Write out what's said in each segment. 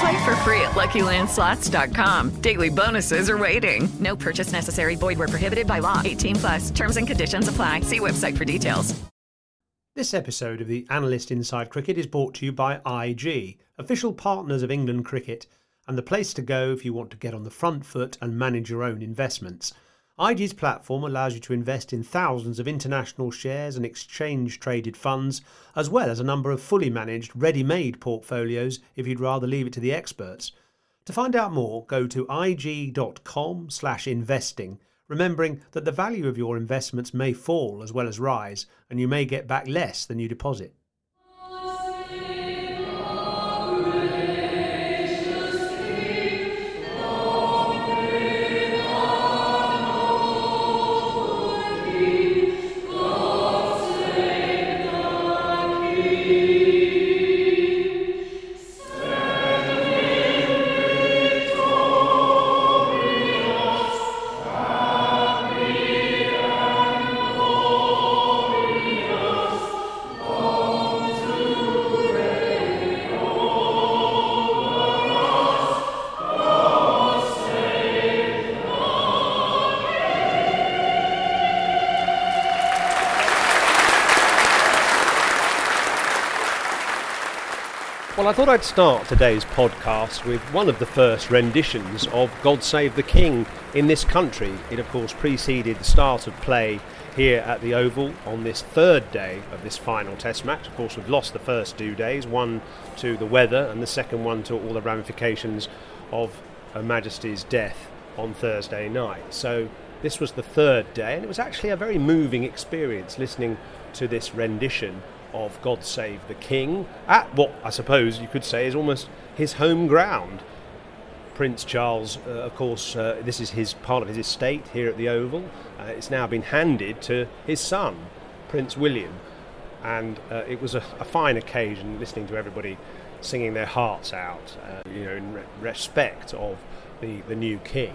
Play for free at LuckyLandSlots.com. Daily bonuses are waiting. No purchase necessary. Void where prohibited by law. 18 plus. Terms and conditions apply. See website for details. This episode of the Analyst Inside Cricket is brought to you by IG, official partners of England Cricket, and the place to go if you want to get on the front foot and manage your own investments. IG's platform allows you to invest in thousands of international shares and exchange traded funds, as well as a number of fully managed, ready made portfolios if you'd rather leave it to the experts. To find out more, go to ig.com slash investing, remembering that the value of your investments may fall as well as rise, and you may get back less than you deposit. Well, I thought I'd start today's podcast with one of the first renditions of God Save the King in this country. It, of course, preceded the start of play here at the Oval on this third day of this final Test match. Of course, we've lost the first two days, one to the weather and the second one to all the ramifications of Her Majesty's death on Thursday night. So, this was the third day, and it was actually a very moving experience listening to this rendition of God Save the King at what I suppose you could say is almost his home ground. Prince Charles, uh, of course, uh, this is his part of his estate here at the Oval. Uh, it's now been handed to his son, Prince William, and uh, it was a, a, fine occasion listening to everybody singing their hearts out, uh, you know, in re- respect of the, the new king.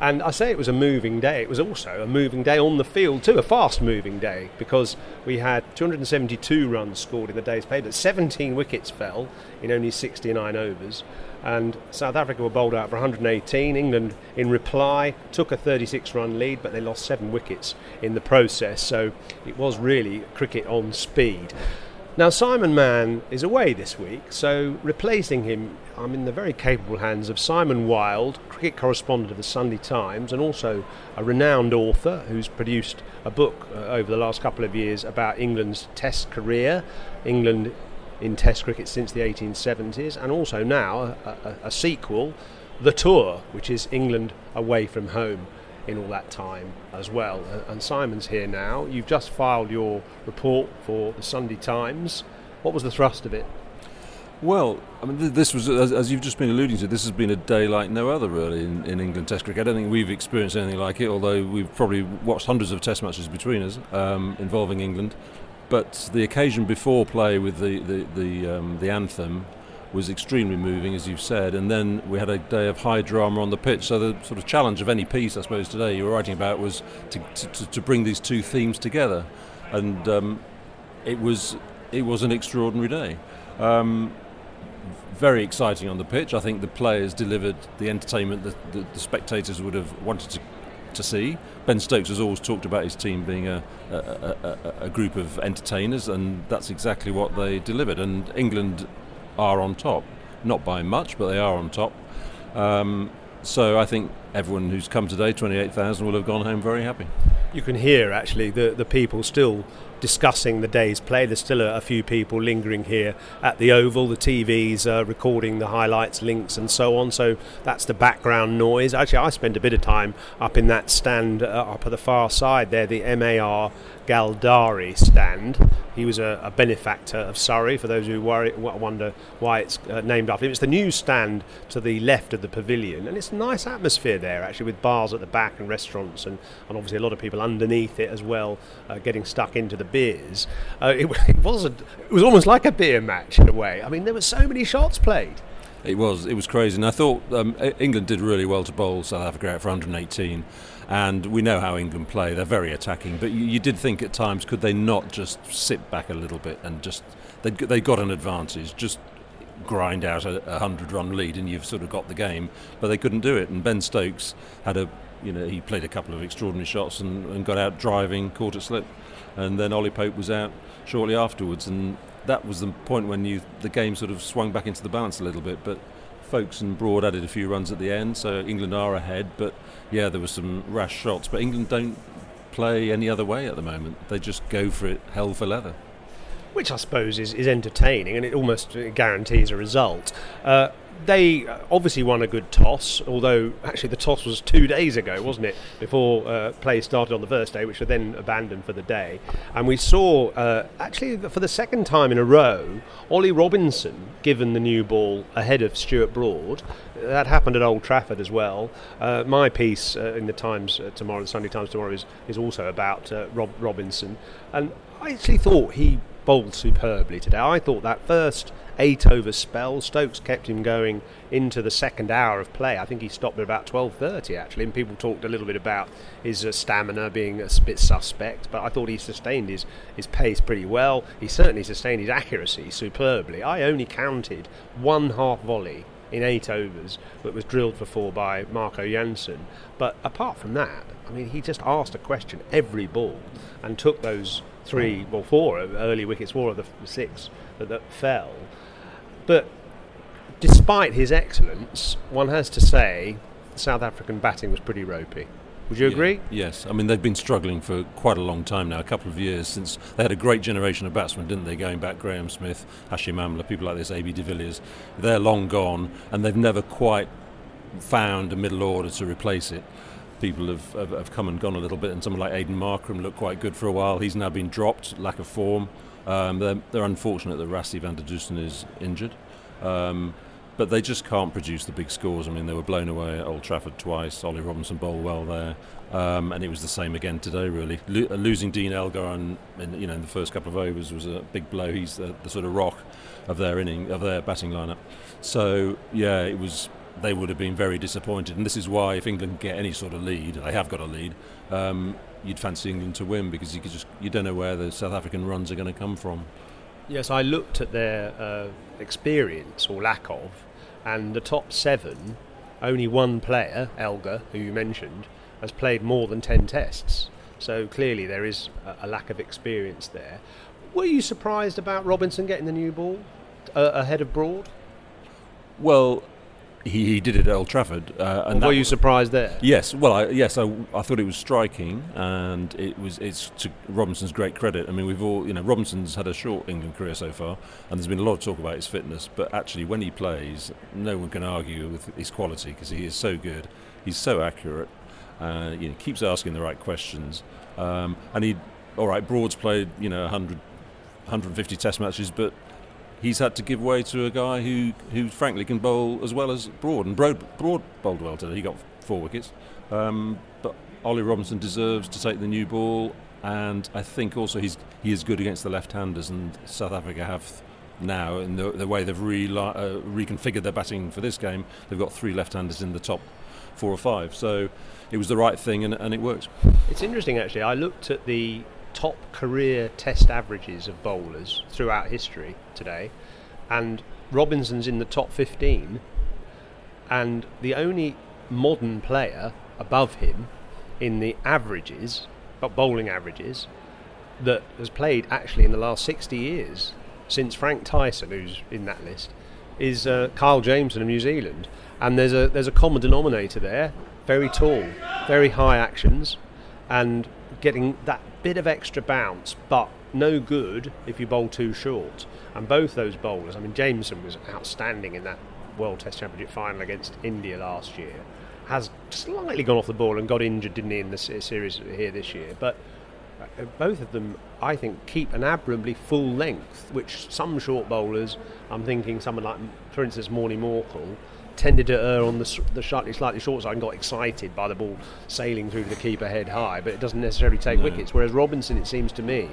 And I say it was a moving day. It was also a moving day on the field too, a fast moving day because we had 272 runs scored in the day's play, but 17 wickets fell in only 69 overs. And South Africa were bowled out for 118. England, in reply, took a 36 run lead, but they lost seven wickets in the process. So it was really cricket on speed. Now, Simon Mann is away this week, so replacing him, I'm in the very capable hands of Simon Wilde, cricket correspondent of the Sunday Times, and also a renowned author who's produced a book uh, over the last couple of years about England's Test career, England in Test cricket since the 1870s, and also now a, a, a sequel, The Tour, which is England away from home in all that time as well. And Simon's here now. You've just filed your report for the Sunday Times. What was the thrust of it? Well, I mean, this was, as, you've just been alluding to, this has been a day like no other, really, in, in, England Test cricket. I don't think we've experienced anything like it, although we've probably watched hundreds of Test matches between us um, involving England. But the occasion before play with the the the, um, the anthem was extremely moving, as you've said. And then we had a day of high drama on the pitch. So the sort of challenge of any piece, I suppose, today you were writing about was to, to, to bring these two themes together. and um, it was it was an extraordinary day. Um, very exciting on the pitch. I think the players delivered the entertainment that the, the spectators would have wanted to to see. Ben Stokes has always talked about his team being a, a, a, a, group of entertainers, and that's exactly what they delivered. And England are on top, not by much, but they are on top. Um, so I think everyone who's come today, 28,000, will have gone home very happy. You can hear actually the, the people still discussing the day's play. There's still a, a few people lingering here at the Oval. The TVs are recording the highlights, links, and so on. So that's the background noise. Actually, I spent a bit of time up in that stand uh, up at the far side there, the MAR Galdari stand. He was a, a, benefactor of Surrey, for those who worry, wonder why it's uh, named after him. It's the new stand to the left of the pavilion, and it's a nice atmosphere there, actually, with bars at the back and restaurants, and, and obviously a lot of people underneath it as well, uh, getting stuck into the beers. Uh, it, it, was a, it was almost like a beer match in a way. I mean, there were so many shots played. It was, it was crazy, and I thought um, England did really well to bowl South Africa out for 118 and we know how England play. They're very attacking, but you, you, did think at times could they not just sit back a little bit and just they they got an advantage, just grind out a, a hundred run lead and you've sort of got the game, but they couldn't do it. And Ben Stokes had a you know he played a couple of extraordinary shots and, and got out driving, caught a slip, and then Ollie Pope was out shortly afterwards, and that was the point when you the game sort of swung back into the balance a little bit, but. Foakes and Broad added a few runs at the end, so England are ahead. But yeah, there were some rash shots. But England don't play any other way at the moment. They just go for it hell for leather. Which I suppose is, is entertaining and it almost guarantees a result. Uh, they obviously won a good toss, although actually the toss was two days ago, wasn't it? Before uh, play started on the first day, which were then abandoned for the day. And we saw, uh, actually, for the second time in a row, Ollie Robinson given the new ball ahead of Stuart Broad. That happened at Old Trafford as well. Uh, my piece uh, in the Times uh, tomorrow, the Sunday Times tomorrow, is, is also about uh, Rob Robinson. And I actually thought he bowled superbly today. I thought that first eight over spell, Stokes kept him going into the second hour of play. I think he stopped at about 12:30 actually, and people talked a little bit about his uh, stamina being a bit suspect, but I thought he sustained his his pace pretty well. He certainly sustained his accuracy superbly. I only counted one half volley in eight overs that was drilled for four by Marco Jansen. But apart from that, I mean, he just asked a question every ball and took those three, well, four early wickets, four of the six that, that fell. But despite his excellence, one has to say South African batting was pretty ropey. Would you agree? Yeah, yes. I mean, they've been struggling for quite a long time now, a couple of years since they had a great generation of batsmen, didn't they? Going back, Graeme Smith, Hashim Amla, people like this, A.B. de Villiers. They're long gone, and they've never quite found a middle order to replace it people have, have, have, come and gone a little bit, and someone like Aiden Markram looked quite good for a while. He's now been dropped, lack of form. Um, they're, they're, unfortunate that Rassie van der Dussen is injured. Um, but they just can't produce the big scores. I mean, they were blown away at Old Trafford twice. Ollie Robinson bowled well there, um, and it was the same again today. Really, uh, losing Dean Elgar in, you know in the first couple of overs was a big blow. He's the, the sort of rock of their inning of their batting lineup. So yeah, it was they would have been very disappointed. And this is why, if England get any sort of lead, they have got a lead, um, you'd fancy England to win because you just you don't know where the South African runs are going to come from. Yes, I looked at their uh, experience or lack of, and the top seven, only one player, Elgar, who you mentioned, has played more than ten tests. So clearly there is a, a lack of experience there. Were you surprised about Robinson getting the new ball uh, ahead of Broad? Well, he, he did it at Old Trafford. Uh, and well, were you surprised there? Yes. Well, I, yes, I, I thought it was striking, and it was it's to Robinson's great credit. I mean, we've all you know Robinson's had a short England career so far, and there's been a lot of talk about his fitness. But actually, when he plays, no one can argue with his quality because he is so good. He's so accurate. Uh, you know, keeps asking the right questions, um, and he. All right, Broad's played you know 100, 150 Test matches, but he's had to give way to a guy who, who frankly can bowl as well as Broad. And Broad, Broad bowled well today. He got four wickets. Um, but Ollie Robinson deserves to take the new ball. And I think also he's he is good against the left-handers, and South Africa have now in the, the way they've re- uh, reconfigured their batting for this game. They've got three left-handers in the top four or five. So it was the right thing, and, and it worked. It's interesting actually. I looked at the top career test averages of bowlers throughout history today, and Robinson's in the top 15, and the only modern player above him in the averages, but bowling averages, that has played actually in the last 60 years since Frank Tyson, who's in that list, is uh, Kyle Jamieson of New Zealand. And there's a there's a common denominator there. Very tall, very high actions, and getting that bit of extra bounce, but no good if you bowl too short. And both those bowlers, I mean, Jamieson was outstanding in that World Test Championship final against India last year. Has slightly gone off the ball and got injured, didn't he, in the series here this year? But uh, both of them, I think, keep an admirably full length, which some short bowlers, I'm thinking someone like, for instance, Morne Morkel, tended to err on the, the slightly, slightly short side and got excited by the ball sailing through the keeper head high, but it doesn't necessarily take no. wickets. Whereas Robinson, it seems to me,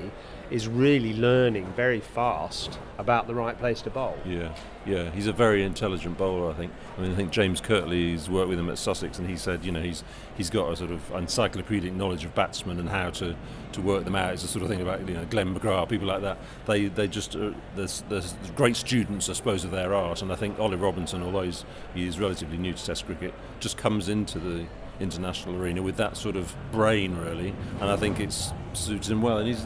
is really learning very fast about the right place to bowl. Yeah, yeah, he's a very intelligent bowler. I think. I mean, I think James Kirtley's worked with him at Sussex, and he said, you know, he's he's got a sort of encyclopedic knowledge of batsmen and how to, to work them out. It's the sort of thing about you know Glenn McGrath, people like that. They they just uh, there's, there's great students, I suppose, of their art. And I think Ollie Robinson, although he's, he's relatively new to Test cricket, just comes into the international arena with that sort of brain, really. And I think it suits him well. And he's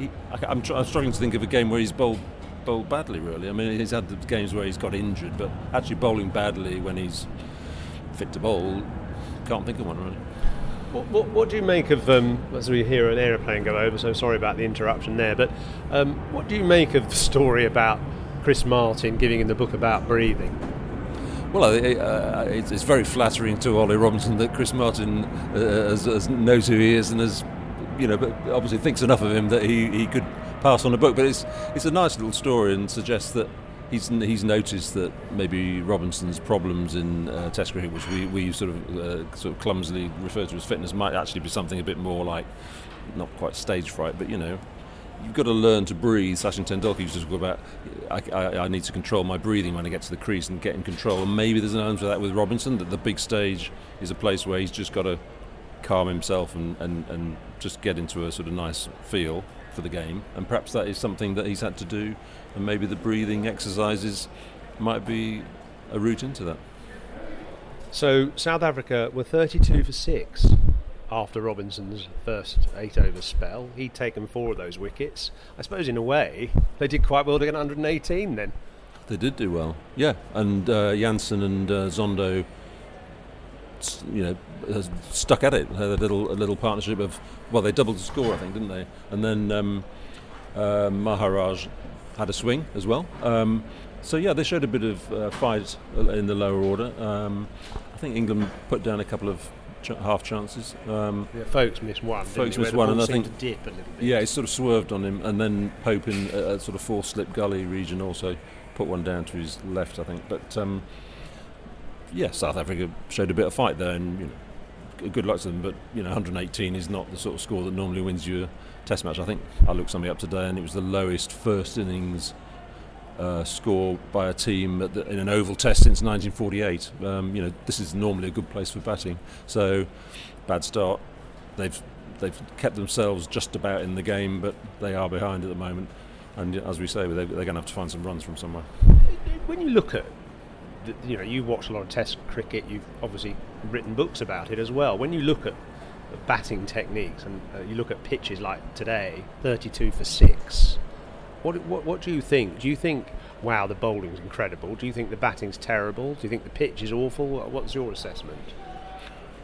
he, I, am struggling to think of a game where he's bowled bowled badly. Really, I mean, he's had the games where he's got injured, but actually bowling badly when he's fit to bowl, can't think of one really. What, what, what, do you make of, um, as we hear an aeroplane go over, so sorry about the interruption there, but um, what do you make of the story about Chris Martin giving in the book about breathing? Well, uh, it's, it's, very flattering to Ollie Robinson that Chris Martin uh, has, has knows who he is and has you know, but obviously thinks enough of him that he, he could pass on a book. But it's it's a nice little story and suggests that he's he's noticed that maybe Robinson's problems in uh, Test cricket, which we, we sort of uh, sort of clumsily refer to as fitness, might actually be something a bit more like not quite stage fright, but you know. You've got to learn to breathe. Sachin Tendulkar used to talk about, I, I, I, need to control my breathing when I get to the crease and get in control. And maybe there's an element of that with Robinson, that the big stage is a place where he's just got to calm himself and, and, and just get into a sort of nice feel for the game. And perhaps that is something that he's had to do, and maybe the breathing exercises might be a route into that. So South Africa were 32 for six after Robinson's first eight over spell. He'd taken four of those wickets. I suppose in a way they did quite well to get 118 then. They did do well, yeah. And uh, Jansen and uh, Zondo you know, stuck at it. Had a little a little partnership of well, they doubled the score, I think, didn't they? And then um, uh, Maharaj had a swing as well. Um, so yeah, they showed a bit of uh, fight in the lower order. Um, I think England put down a couple of ch- half chances. Um, yeah, Foakes missed one. Foakes missed one, and I think dip a little bit. Yeah, he sort of swerved on him, and then Pope in a, a sort of four slip gully region also put one down to his left, I think. But um, yeah, South Africa showed a bit of fight there, and you know, good luck to them. But you know, 118 is not the sort of score that normally wins you a Test match. I think I looked something up today, and it was the lowest first innings uh, score by a team the, in an oval Test since 1948. Um, you know, this is normally a good place for batting. So, bad start. They've they've kept themselves just about in the game, but they are behind at the moment. And as we say, they're, they're going to have to find some runs from somewhere. When you look at you know, you watch a lot of Test cricket. You've obviously written books about it as well. When you look at batting techniques and uh, you look at pitches like today, 32 for six. What, what what do you think? Do you think wow the bowling's incredible? Do you think the batting's terrible? Do you think the pitch is awful? What's your assessment?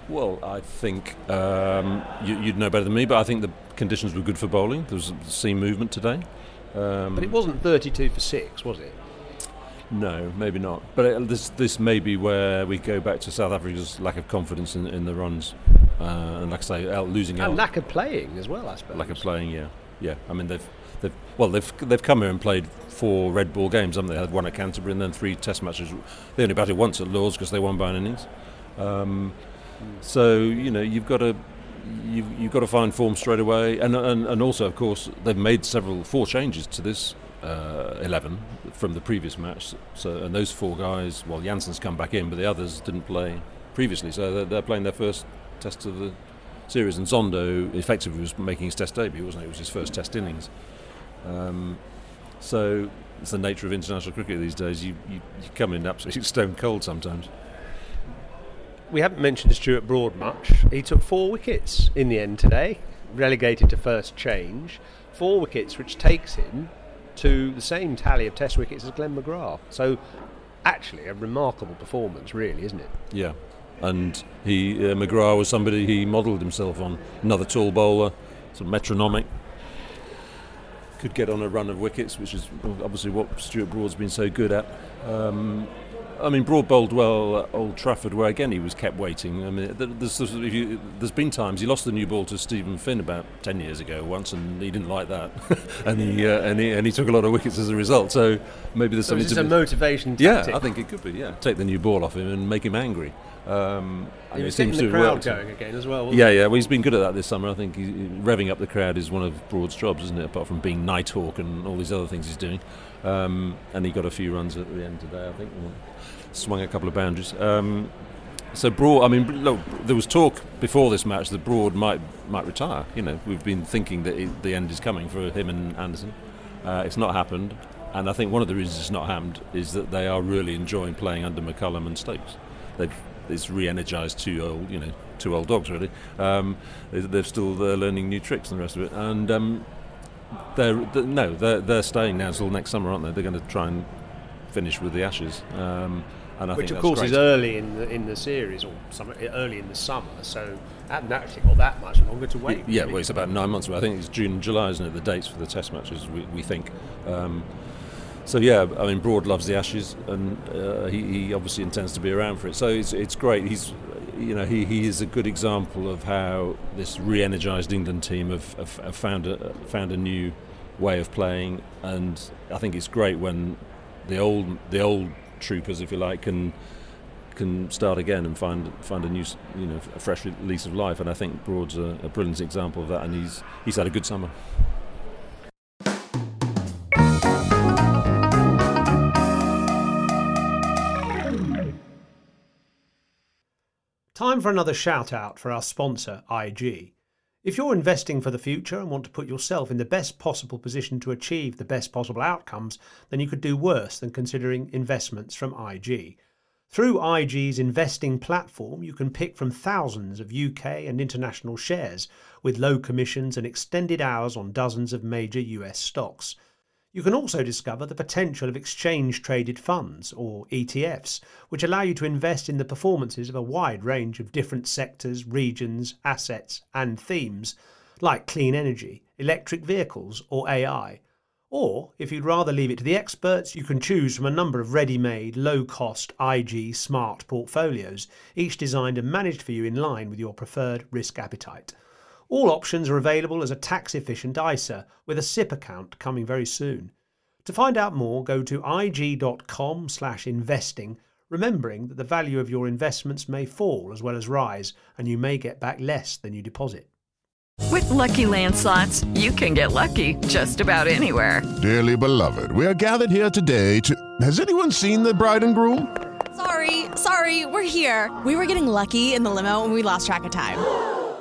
Well, I think um, you, would know better than me, but I think the conditions were good for bowling. There was seam movement today. Um, but it wasn't 32 for six, was it? No, maybe not. But it, this this may be where we go back to South Africa's lack of confidence in, in the runs, uh, and like I say, out, losing and out. lack of playing as well. I suppose lack of playing. Yeah, yeah. I mean they've they've well they've they've come here and played four red ball games, haven't they? Had one at Canterbury and then three Test matches. They only batted once at Lords because they won by an innings. Um, so you know you've got to you've, you've got to find form straight away, and, and and also of course they've made several four changes to this uh, 11 from the previous match. So, and those four guys, well, Jansen's come back in, but the others didn't play previously, so they're, they're playing their first test of the series. And Zondo effectively was making his Test debut, wasn't it? It was his first Test innings. Um, so it's the nature of international cricket these days. You, you, you come in absolutely stone cold sometimes. We haven't mentioned Stuart Broad much. He took four wickets in the end today, relegated to first change. Four wickets, which takes him to the same tally of Test wickets as Glenn McGrath. So, actually, a remarkable performance, really, isn't it? Yeah, and he uh, McGrath was somebody he modelled himself on. Another tall bowler, of metronomic. Could get on a run of wickets, which is obviously what Stuart Broad's been so good at. Um, I mean, Broad bowled well at Old Trafford, where again he was kept waiting. I mean, there's, you, there's been times he lost the new ball to Steven Finn about ten years ago once, and he didn't like that, and he uh, and he and he took a lot of wickets as a result. So maybe there's so something. to a motivation. Tactic. Yeah, I think it could be. Yeah, take the new ball off him and make him angry. Um, he was getting the crowd going again as well. yeah, yeah. Well, he's been good at that this summer. I think he, revving up the crowd is one of Broad's jobs, isn't it? Apart from being Nighthawk and all these other things he's doing. Um, and he got a few runs at the end today, I think. Swung a couple of boundaries. Um, so Broad, I mean, look, there was talk before this match that Broad might might retire. You know, we've been thinking that it, the end is coming for him and Anderson. Uh, it's not happened, and I think one of the reasons it's not happened is that they are really enjoying playing under McCullum and Stokes. They've it's re-energized two old, you know, two old dogs really. Um, they're still they're learning new tricks and the rest of it, and um, they're, they're, no, they're they're staying now until next summer, aren't they? They're going to try and finish with the Ashes. Um, Which of course great. is early in the in the series or summer, early in the summer, so haven't actually got that much longer to wait. Yeah, well, it's about nine months. away. I think it's June and July, isn't it? The dates for the Test matches, we, we think. Um, so yeah, I mean, Broad loves the Ashes, and uh, he, he, obviously intends to be around for it. So it's, it's great. He's, you know, he, he is a good example of how this re-energised England team have, have, have, found a found a new way of playing, and I think it's great when the old the old troopers, if you like, can can start again and find find a new, you know, a fresh lease of life. And I think Broad's a, a brilliant example of that, and he's he's had a good summer. Time for another shout out for our sponsor, IG. If you're investing for the future and want to put yourself in the best possible position to achieve the best possible outcomes, then you could do worse than considering investments from IG. Through IG's investing platform, you can pick from thousands of UK and international shares with low commissions and extended hours on dozens of major US stocks. You can also discover the potential of exchange traded funds, or ETFs, which allow you to invest in the performances of a wide range of different sectors, regions, assets, and themes, like clean energy, electric vehicles, or AI. Or, if you'd rather leave it to the experts, you can choose from a number of ready made, low cost IG smart portfolios, each designed and managed for you in line with your preferred risk appetite. All options are available as a tax efficient ISA with a SIPP account coming very soon. To find out more, go to ig.com slash investing, remembering that the value of your investments may fall as well as rise, and you may get back less than you deposit. With Lucky Land slots, you can get lucky just about anywhere. Dearly beloved, we are gathered here today to. Has anyone seen the bride and groom? Sorry, sorry, we're here. We were getting lucky in the limo and we lost track of time.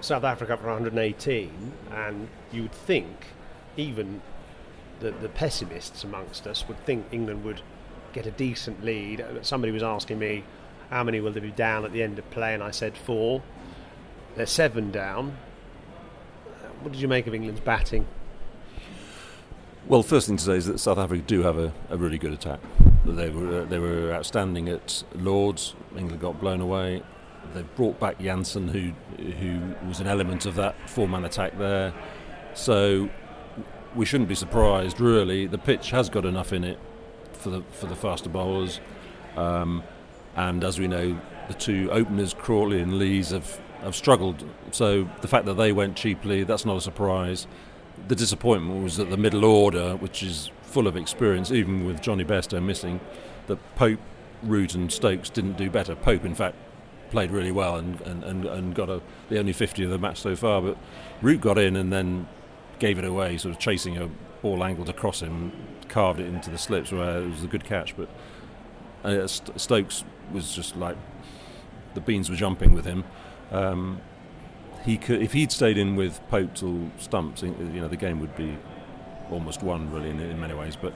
South Africa for 118, and you would think even the, the pessimists amongst us would think England would get a decent lead. Somebody was asking me how many will they be down at the end of play, and I said four. They're seven down. What did you make of England's batting? Well, first thing to say is that South Africa do have a, a really good attack. They were uh, they were outstanding at Lords. England got blown away. They brought back Jansen, who who was an element of that four-man attack there. So we shouldn't be surprised, really. The pitch has got enough in it for the for the faster bowlers, um, and as we know, the two openers, Crawley and Lees, have have struggled. So the fact that they went cheaply, that's not a surprise the disappointment was that the middle order, which is full of experience, even with Jonny Bairstow missing, that Pope, Root, and Stokes didn't do better. Pope, in fact, played really well and, and, and, and got a, the only 50 of the match so far, but Root got in and then gave it away, sort of chasing a ball angled across him, carved it into the slips where it was a good catch. But uh, Stokes was just like the beans were jumping with him. Um, he could, if he'd stayed in with Pope till stumps, you know, the game would be almost won really in, in many ways. But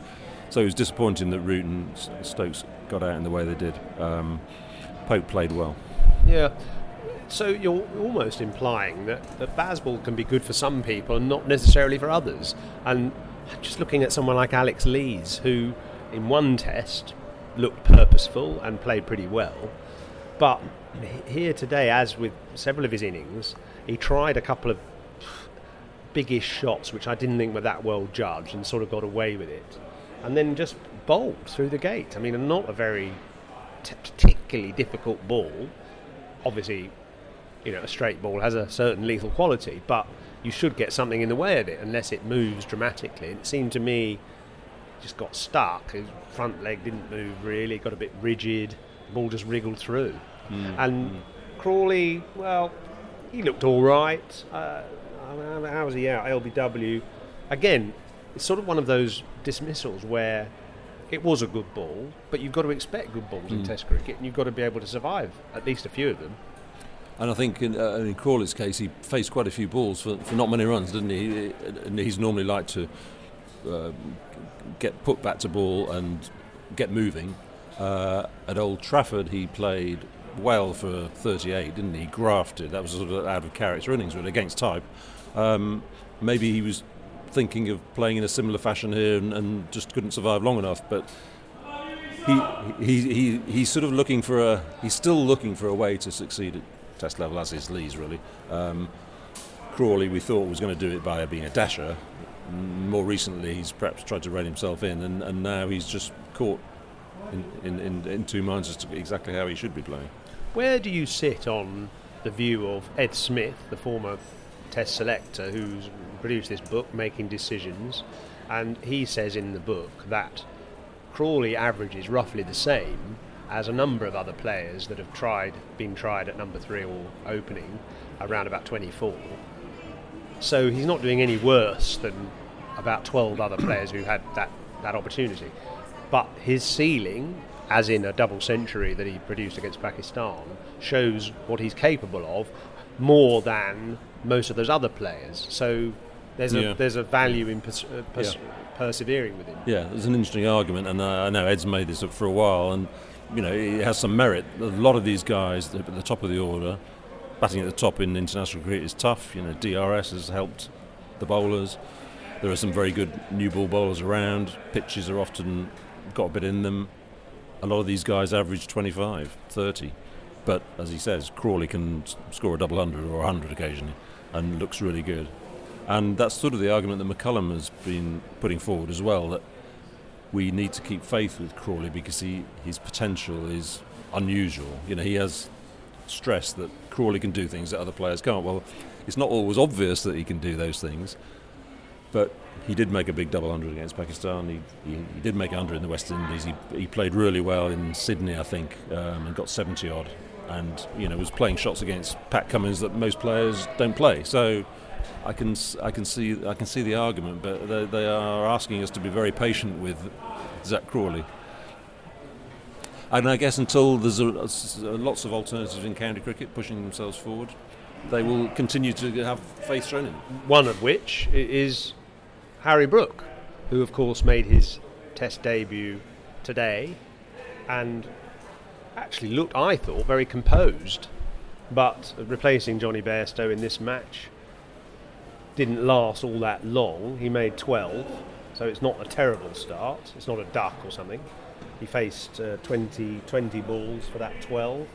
so it was disappointing that Root and Stokes got out in the way they did. Um, Pope played well. Yeah. So you're almost implying that, that Bazball can be good for some people and not necessarily for others. And just looking at someone like Alex Lees, who in one test looked purposeful and played pretty well, but here today, as with several of his innings, he tried a couple of biggish shots which I didn't think were that well judged and sort of got away with it. And then just bowled through the gate. I mean, not a very t- particularly difficult ball. Obviously, you know, a straight ball has a certain lethal quality, but you should get something in the way of it unless it moves dramatically. And it seemed to me just got stuck. His front leg didn't move really, got a bit rigid. The ball just wriggled through. Mm. And mm. Crawley, well, he looked all right. Uh, how was he out? LBW. Again, it's sort of one of those dismissals where it was a good ball, but you've got to expect good balls mm. in Test cricket, and you've got to be able to survive at least a few of them. And I think in, uh, in Crawley's case, he faced quite a few balls for, for not many runs, didn't he? And he's normally like to uh, get put back to ball and get moving. Uh, at Old Trafford, he played well for 38, didn't he? Grafted. That was sort of out of character innings, really, against type. Um, maybe he was thinking of playing in a similar fashion here and, and just couldn't survive long enough. But he, he, he, he's sort of looking for a. He's still looking for a way to succeed at Test level, as is Lees, really. Um, Crawley, we thought was going to do it by being a dasher. More recently, he's perhaps tried to rein himself in, and, and now he's just caught in, in, in, in two minds as to exactly how he should be playing. Where do you sit on the view of Ed Smith, the former Test selector who's produced this book, Making Decisions? And he says in the book that Crawley averages roughly the same as a number of other players that have tried, been tried at number three or opening, around about 24. So he's not doing any worse than about 12 other players who had that, that opportunity. But his ceiling as in a double century that he produced against Pakistan, shows what he's capable of more than most of those other players. So there's a yeah. there's a value in pers- uh, pers- yeah. persevering with him. Yeah, there's an interesting argument, and uh, I know Ed's made this up for a while, and you know it has some merit. A lot of these guys at the top of the order, batting at the top in international cricket is tough. You know, DRS has helped the bowlers. There are some very good new ball bowlers around. Pitches are often got a bit in them a lot of these guys average 25, 30. But as he says, Crawley can score a double hundred or a hundred occasionally and looks really good. And that's sort of the argument that McCullum has been putting forward as well that we need to keep faith with Crawley because he, his potential is unusual. You know, he has stressed that Crawley can do things that other players can't. Well, it's not always obvious that he can do those things, but he did make a big double hundred against Pakistan. He, he, he, did make a hundred in the West Indies. He, he played really well in Sydney, I think, um, and got 70 odd. And you know was playing shots against Pat Cummins that most players don't play. So I can I can see I can see the argument, but they, they are asking us to be very patient with Zak Crawley. And I guess until there's a, a, lots of alternatives in county cricket pushing themselves forward, they will continue to have faith thrown in. One of which is Harry Brook, who of course made his Test debut today and actually looked, I thought, very composed. But replacing Jonny Bairstow in this match didn't last all that long. He made 12, so it's not a terrible start. It's not a duck or something. He faced uh, 20, 20 balls for that 12.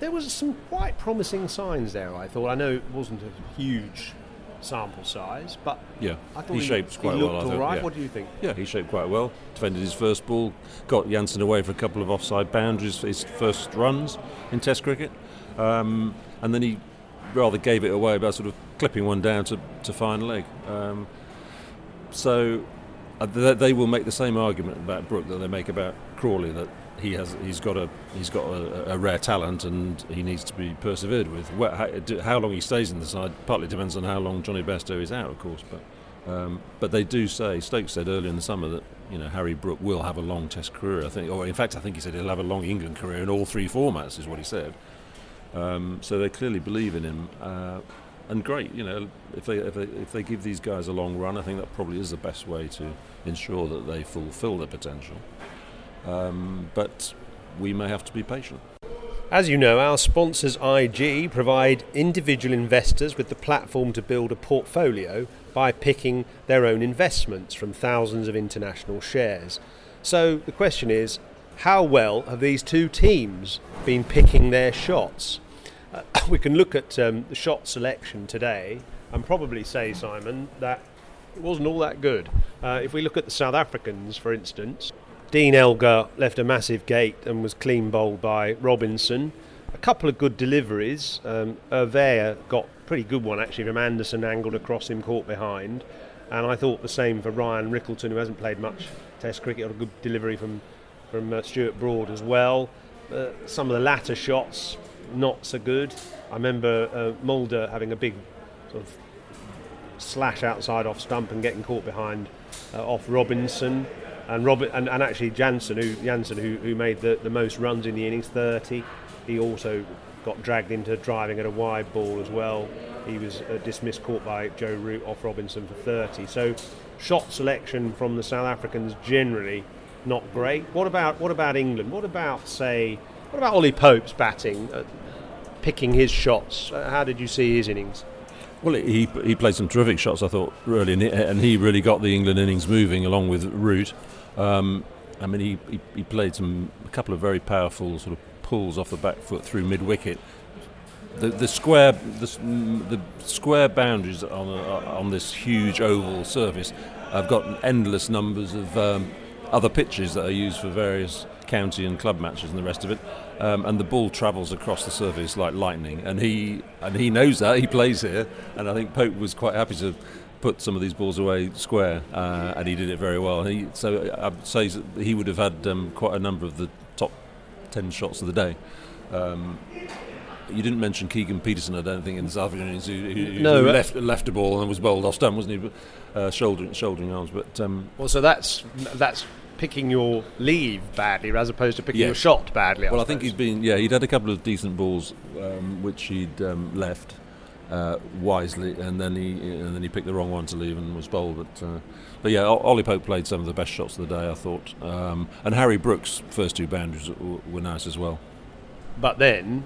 There was some quite promising signs there, I thought. I know it wasn't a huge sample size, but Yeah, I thought he shaped quite he well. I thought, right. yeah. What do you think? Yeah, he shaped quite well. Defended his first ball, got Jansen away for a couple of offside boundaries for his first runs in Test cricket, um, and then he rather gave it away by sort of clipping one down to, to fine leg. Um, so uh, they, will make the same argument about Brook that they make about Crawley that he has he's got a he's got a, a rare talent and he needs to be persevered with. How, how long he stays in the side partly depends on how long Jonny Bairstow is out, of course. But um, but they do say Stokes said earlier in the summer that you know Harry Brook will have a long Test career. I think, or in fact, I think he said he'll have a long England career in all three formats. Is what he said. Um, so they clearly believe in him. Uh, and great, you know, if they, if they if they give these guys a long run, I think that probably is the best way to ensure that they fulfil their potential. Um, but we may have to be patient. As you know, our sponsors IG provide individual investors with the platform to build a portfolio by picking their own investments from thousands of international shares. So the question is, how well have these two teams been picking their shots? Uh, we can look at um, the shot selection today and probably say, Simon, that it wasn't all that good. Uh, if we look at the South Africans, for instance, Dean Elgar left a massive gate and was clean bowled by Robinson. A couple of good deliveries. Um, got a pretty good one actually from Anderson, angled across him, caught behind. And I thought the same for Ryan Rickelton, who hasn't played much Test cricket. Got a good delivery from from uh, Stuart Broad as well. Uh, some of the latter shots not so good. I remember uh, Mulder having a big sort of slash outside off stump and getting caught behind uh, off Robinson. And Robin and, and actually Jansen who Jansen who, who made the, the most runs in the innings 30 he also got dragged into driving at a wide ball as well. He was uh, dismissed caught by Joe Root off Robinson for 30 so shot selection from the South Africans generally not great. What about what about England? What about say what about Ollie Pope's batting uh, picking his shots uh, how did you see his innings Well, he he played some terrific shots, I thought, really, and he, and he really got the England innings moving along with Root. Um, I mean, he, he, he played some a couple of very powerful sort of pulls off the back foot through mid wicket. The the square the, mm, the square boundaries on a, on this huge oval surface have got endless numbers of um, other pitches that are used for various county and club matches and the rest of it. Um, and the ball travels across the surface like lightning, and he and he knows that he plays here. And I think Pope was quite happy to put some of these balls away square, uh, and he did it very well. He, so I'd say he would have had um, quite a number of the top ten shots of the day. Um, you didn't mention Keegan Petersen, I don't think, in the South African innings, who, who, No, who uh, left, left a ball and was bowled off stump, wasn't he? But, Uh, shouldering, shouldering arms, but um, Well, so that's that's picking your leave badly as opposed to picking Yeah. your shot badly. I well, I think he'd been yeah he'd had a couple of decent balls um, which he'd um, left uh, wisely, and then he and then he picked the wrong one to leave and was bowled. But uh, but yeah, Ollie Pope played some of the best shots of the day, I thought, um, and Harry Brooks' first two boundaries were nice as well. But then,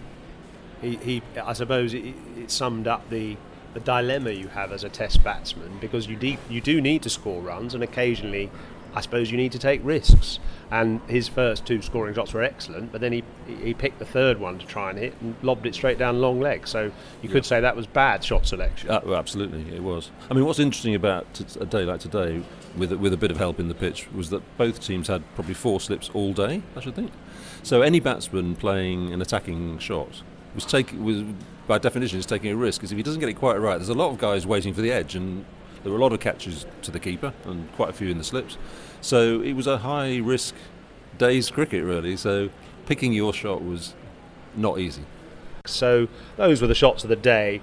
he, he I suppose it, it summed up the the dilemma you have as a Test batsman because you de- you do need to score runs and occasionally. I suppose you need to take risks, and his first two scoring shots were excellent. But then he he picked the third one to try and hit and lobbed it straight down long leg. So you could say that was bad shot selection. Uh, well, absolutely, it was. I mean, what's interesting about t- a day like today, with with a bit of help in the pitch, was that both teams had probably four slips all day. I should think. So any batsman playing an attacking shot was taking was by definition is taking a risk because if he doesn't get it quite right, there's a lot of guys waiting for the edge, and there were a lot of catches to the keeper and quite a few in the slips. So it was a high risk day's cricket really. So picking your shot was not easy. So those were the shots of the day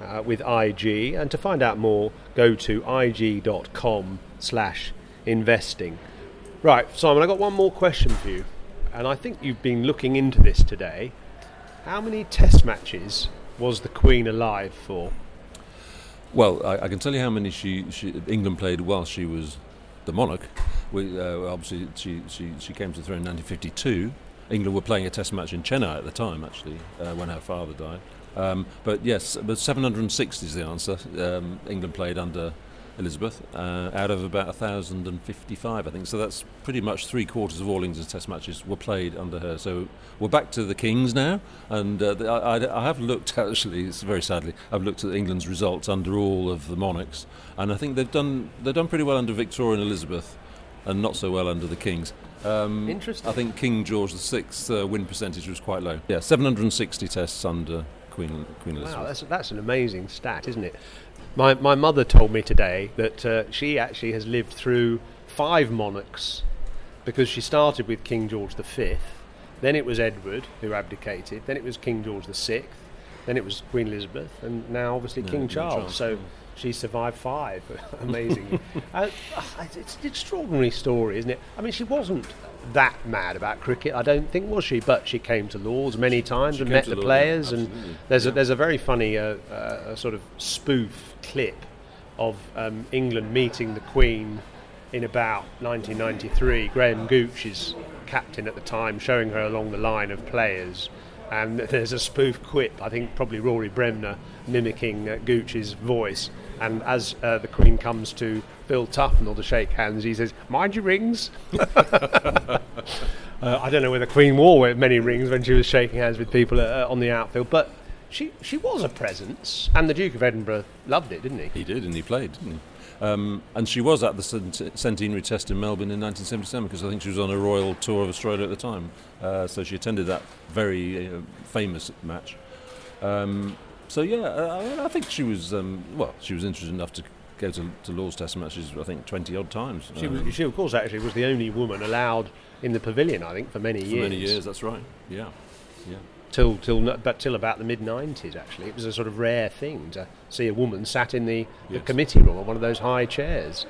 uh, with IG. And to find out more, go to ig.com slash investing. Right, Simon, I've got one more question for you. And I think you've been looking into this today. How many test matches was the Queen alive for? Well, I, I can tell you how many she, she England played while she was the monarch. We, uh, obviously, she, she, she came to the throne in 1952. England were playing a test match in Chennai at the time, actually, uh, when her father died. Um, but yes, but 760 is the answer. Um, England played under Elizabeth, uh, out of about 1,055, I think. So that's pretty much three quarters of all England's Test matches were played under her. So we're back to the Kings now, and uh, the, I, I, have looked actually. It's very sadly, I've looked at England's results under all of the monarchs, and I think they've done they've done pretty well under Victoria and Elizabeth, and not so well under the Kings. Um, Interesting. I think King George VI's uh, win percentage was quite low. Yeah, 760 tests under Queen Queen Elizabeth. Wow, that's that's an amazing stat, isn't it? My my mother told me today that uh, she actually has lived through five monarchs because she started with King George V, then it was Edward who abdicated, then it was King George VI, then it was Queen Elizabeth, and now obviously King, King Charles. Charles. So she survived five. Amazing. uh, it's an extraordinary story, isn't it? I mean, she wasn't that mad about cricket, I don't think, was she? But she came to Lords many times she and met the Lord, players. yeah, and there's yeah. a, there's a very funny uh, uh, sort of spoof clip of um, England meeting the Queen in about 1993. Graham Gooch is captain at the time, showing her along the line of players. And there's a spoof quip, I think probably Rory Bremner mimicking uh, Gooch's voice. And as uh, the Queen comes to Phil Tufnell to shake hands, he says, Mind your rings. uh, I don't know whether Queen wore many rings when she was shaking hands with people uh, on the outfield, but she, she was a presence. And the Duke of Edinburgh loved it, didn't he? He did, and he played, didn't he? Um, and she was at the centenary test in Melbourne in 1977 because I think she was on a royal tour of Australia at the time. Uh, so she attended that very uh, famous match. Um, so yeah, uh, I think she was um, well. She was interested enough to go to, to Lord's Test matches. I think twenty odd times. She, was, she, of course, actually was the only woman allowed in the pavilion. I think for many years. for many years, that's right. Yeah, yeah. Till till but till about the mid nineties. Actually, it was a sort of rare thing to see a woman sat in the, yes. the committee room on one of those high chairs.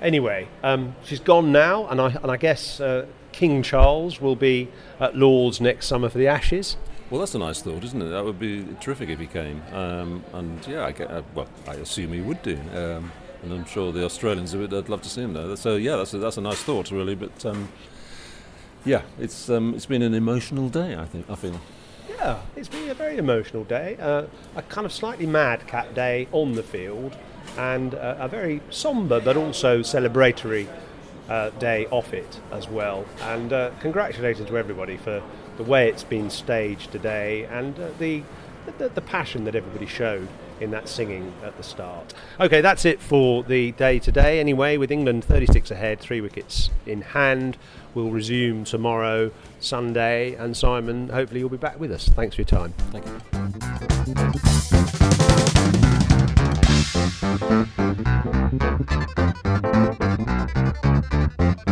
Anyway, um, she's gone now, and I and I guess uh, King Charles will be at Lord's next summer for the Ashes. Well, that's a nice thought, isn't it? That would be terrific if he came. Um, and yeah, I get, uh, well, I assume he would do. Um, and I'm sure the Australians would. I'd love to see him there. So yeah, that's a, that's a nice thought, really. But um, yeah, it's um, it's been an emotional day. I think I feel. Yeah, it's been a very emotional day. Uh, a kind of slightly madcap day on the field, and uh, a very sombre but also celebratory uh, day off it as well. And uh, congratulations to everybody for the way it's been staged today and uh, the, the, the passion that everybody showed in that singing at the start. Okay, that's it for the day today. Anyway, with England 36 ahead, three wickets in hand, we'll resume tomorrow, Sunday, and Simon, hopefully you'll be back with us. Thanks for your time. Thank you.